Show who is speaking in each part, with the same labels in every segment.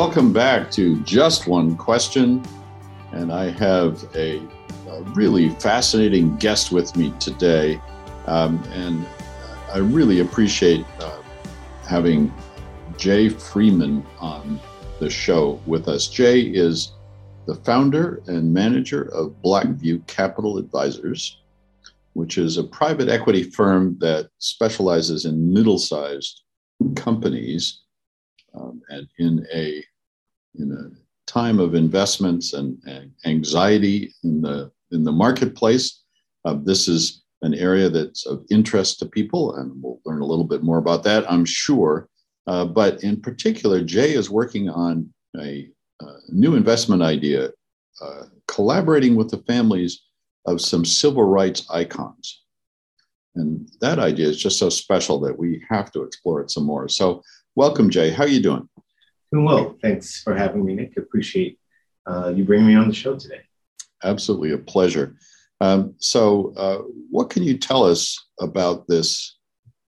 Speaker 1: Welcome back to Just One Question. And I have a, a really fascinating guest with me today. Um, and I really appreciate uh, having Jay Freeman on the show with us. Jay is the founder and manager of Blackview Capital Advisors, which is a private equity firm that specializes in middle sized companies um, and in a in a time of investments and, and anxiety in the in the marketplace. Uh, this is an area that's of interest to people, and we'll learn a little bit more about that, I'm sure. Uh, but in particular, Jay is working on a, a new investment idea, uh, collaborating with the families of some civil rights icons. And that idea is just so special that we have to explore it some more. So, welcome, Jay. How are you doing?
Speaker 2: Doing well. Thanks for having me, Nick. Appreciate uh, you bringing me on the show today.
Speaker 1: Absolutely a pleasure. Um, so, uh, what can you tell us about this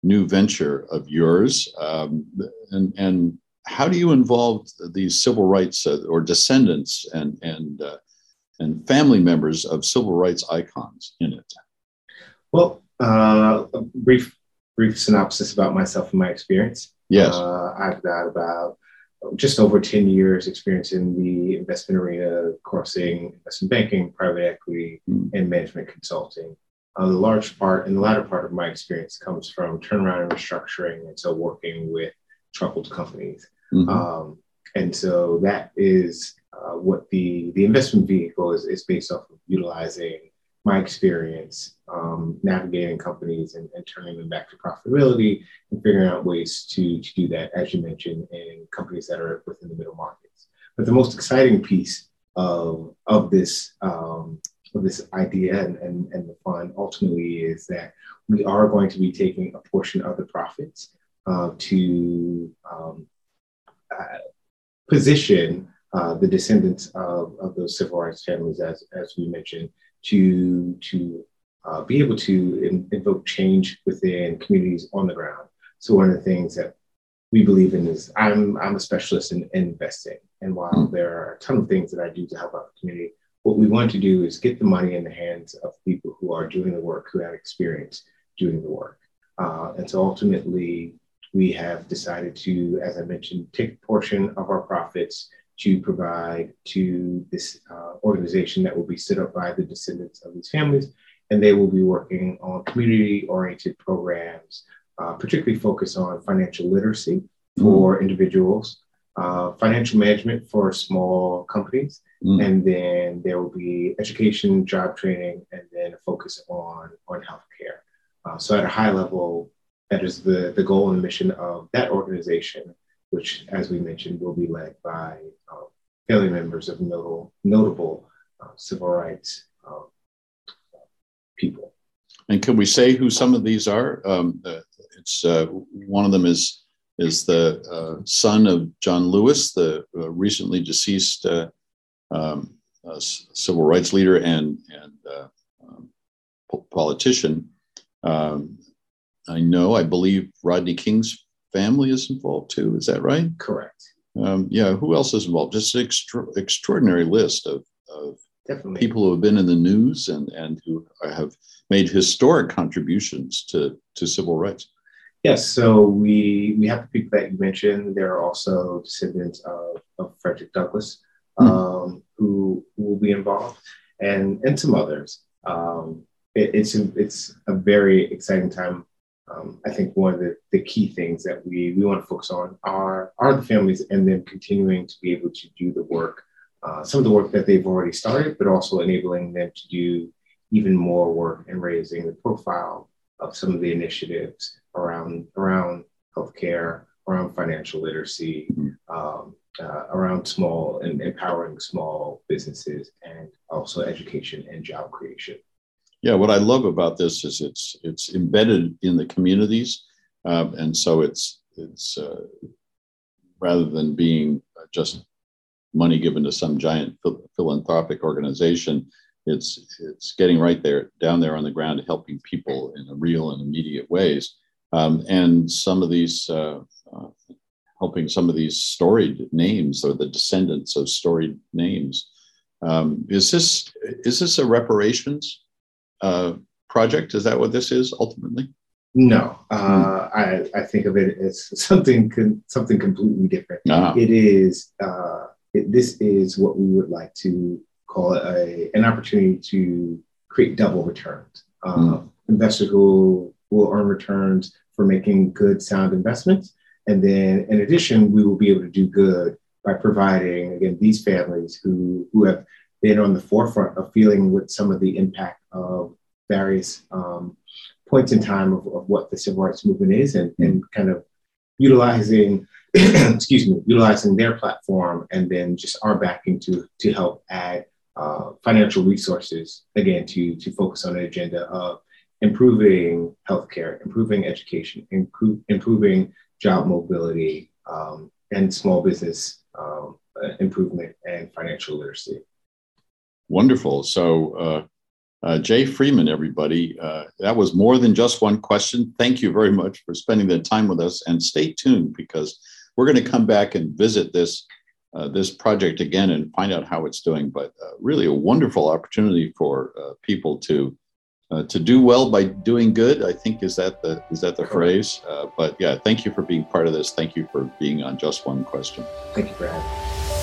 Speaker 1: new venture of yours, um, and and how do you involve these civil rights uh, or descendants and and uh, and family members of civil rights icons in it?
Speaker 2: Well, uh, a brief brief synopsis about myself and my experience.
Speaker 1: Yes,
Speaker 2: uh, I've got about just over 10 years experience in the investment arena, crossing investment banking, private equity, mm. and management consulting. Uh, the large part and the latter part of my experience comes from turnaround and restructuring, and so working with troubled companies. Mm-hmm. Um, and so that is uh, what the, the investment vehicle is, is based off of utilizing my experience um, navigating companies and, and, turning them back to profitability and figuring out ways to, to do that, as you mentioned, in companies that are within the middle markets. But the most exciting piece of, of this um, of this idea and, and, and the fund ultimately is that we are going to be taking a portion of the profits uh, to um, uh, position uh, the descendants of, of those civil rights families, as, as we mentioned, to, to uh, be able to in, invoke change within communities on the ground. So one of the things that we believe in is I'm, I'm a specialist in, in investing. And while mm-hmm. there are a ton of things that I do to help out the community, what we want to do is get the money in the hands of people who are doing the work, who have experience doing the work. Uh, and so ultimately, we have decided to, as I mentioned, take a portion of our profits to provide to this uh, organization that will be set up by the descendants of these families. And they will be working on community oriented programs, uh, particularly focused on financial literacy for mm. individuals, uh, financial management for small companies, mm. and then there will be education, job training, and then a focus on, on healthcare. Uh, so, at a high level, that is the, the goal and mission of that organization which, as we mentioned, will be led by uh, family members of notable, notable uh, civil rights um, people.
Speaker 1: And can we say who some of these are? Um, uh, it's uh, one of them is is the uh, son of John Lewis, the uh, recently deceased um, civil rights leader and and um, politician. Um, I know, I believe Rodney King's family is involved too. Is that right?
Speaker 2: Correct.
Speaker 1: Um, yeah. Who else is involved? Just an extra, extraordinary list of, of Definitely. people who have been in the news and, and who have made historic contributions to, to civil rights.
Speaker 2: Yes, so we we have the people that you mentioned. There are also descendants of, of Frederick Douglass hmm. um, mm-hmm. who, will be involved, and and some others. Um, it, it's it's a very exciting time um, I think one of the, the key things that we, we want to focus on are, are the families and then continuing to be able to do the work, uh, some of the work that they've already started, but also enabling them to do even more work and raising the profile of some of the initiatives around, around healthcare, around financial literacy, mm-hmm. um, uh, around small and empowering small businesses, and also education and job creation.
Speaker 1: Yeah, what I love about this is it's it's embedded in the communities, um, and so it's it's uh, rather than being just money given to some giant philanthropic organization, it's it's getting right there down there on the ground, helping people in real and immediate ways. Um, and some of these uh, uh, helping some of these storied names or the descendants of storied names. Um, is this is this a reparations uh, project? Is that what this is ultimately?
Speaker 2: No, uh, I, I think of it as something something completely different. Ah. It is uh, it, this is what we would like to call a, an opportunity to create double returns. mm. Investors will will earn returns for making good, sound investments, and then in addition, we will be able to do good by providing again these families who who have been on the forefront of feeling with some of the impact of various um, points in time of, of what the civil rights movement is and, and kind of utilizing excuse me utilizing their platform and then just our backing to to help add uh, financial resources again to to focus on an agenda of improving healthcare improving education improve, improving job mobility um, and small business um, improvement and financial literacy
Speaker 1: wonderful so uh, uh, Jay Freeman, everybody. Uh, that was more than just one question. Thank you very much for spending the time with us, and stay tuned because we're going to come back and visit this uh, this project again and find out how it's doing. But uh, really, a wonderful opportunity for uh, people to uh, to do well by doing good. I think is that the is that the phrase. but yeah, thank you for being part of this. Thank you for being on Just One Question.
Speaker 2: Thank you for having me.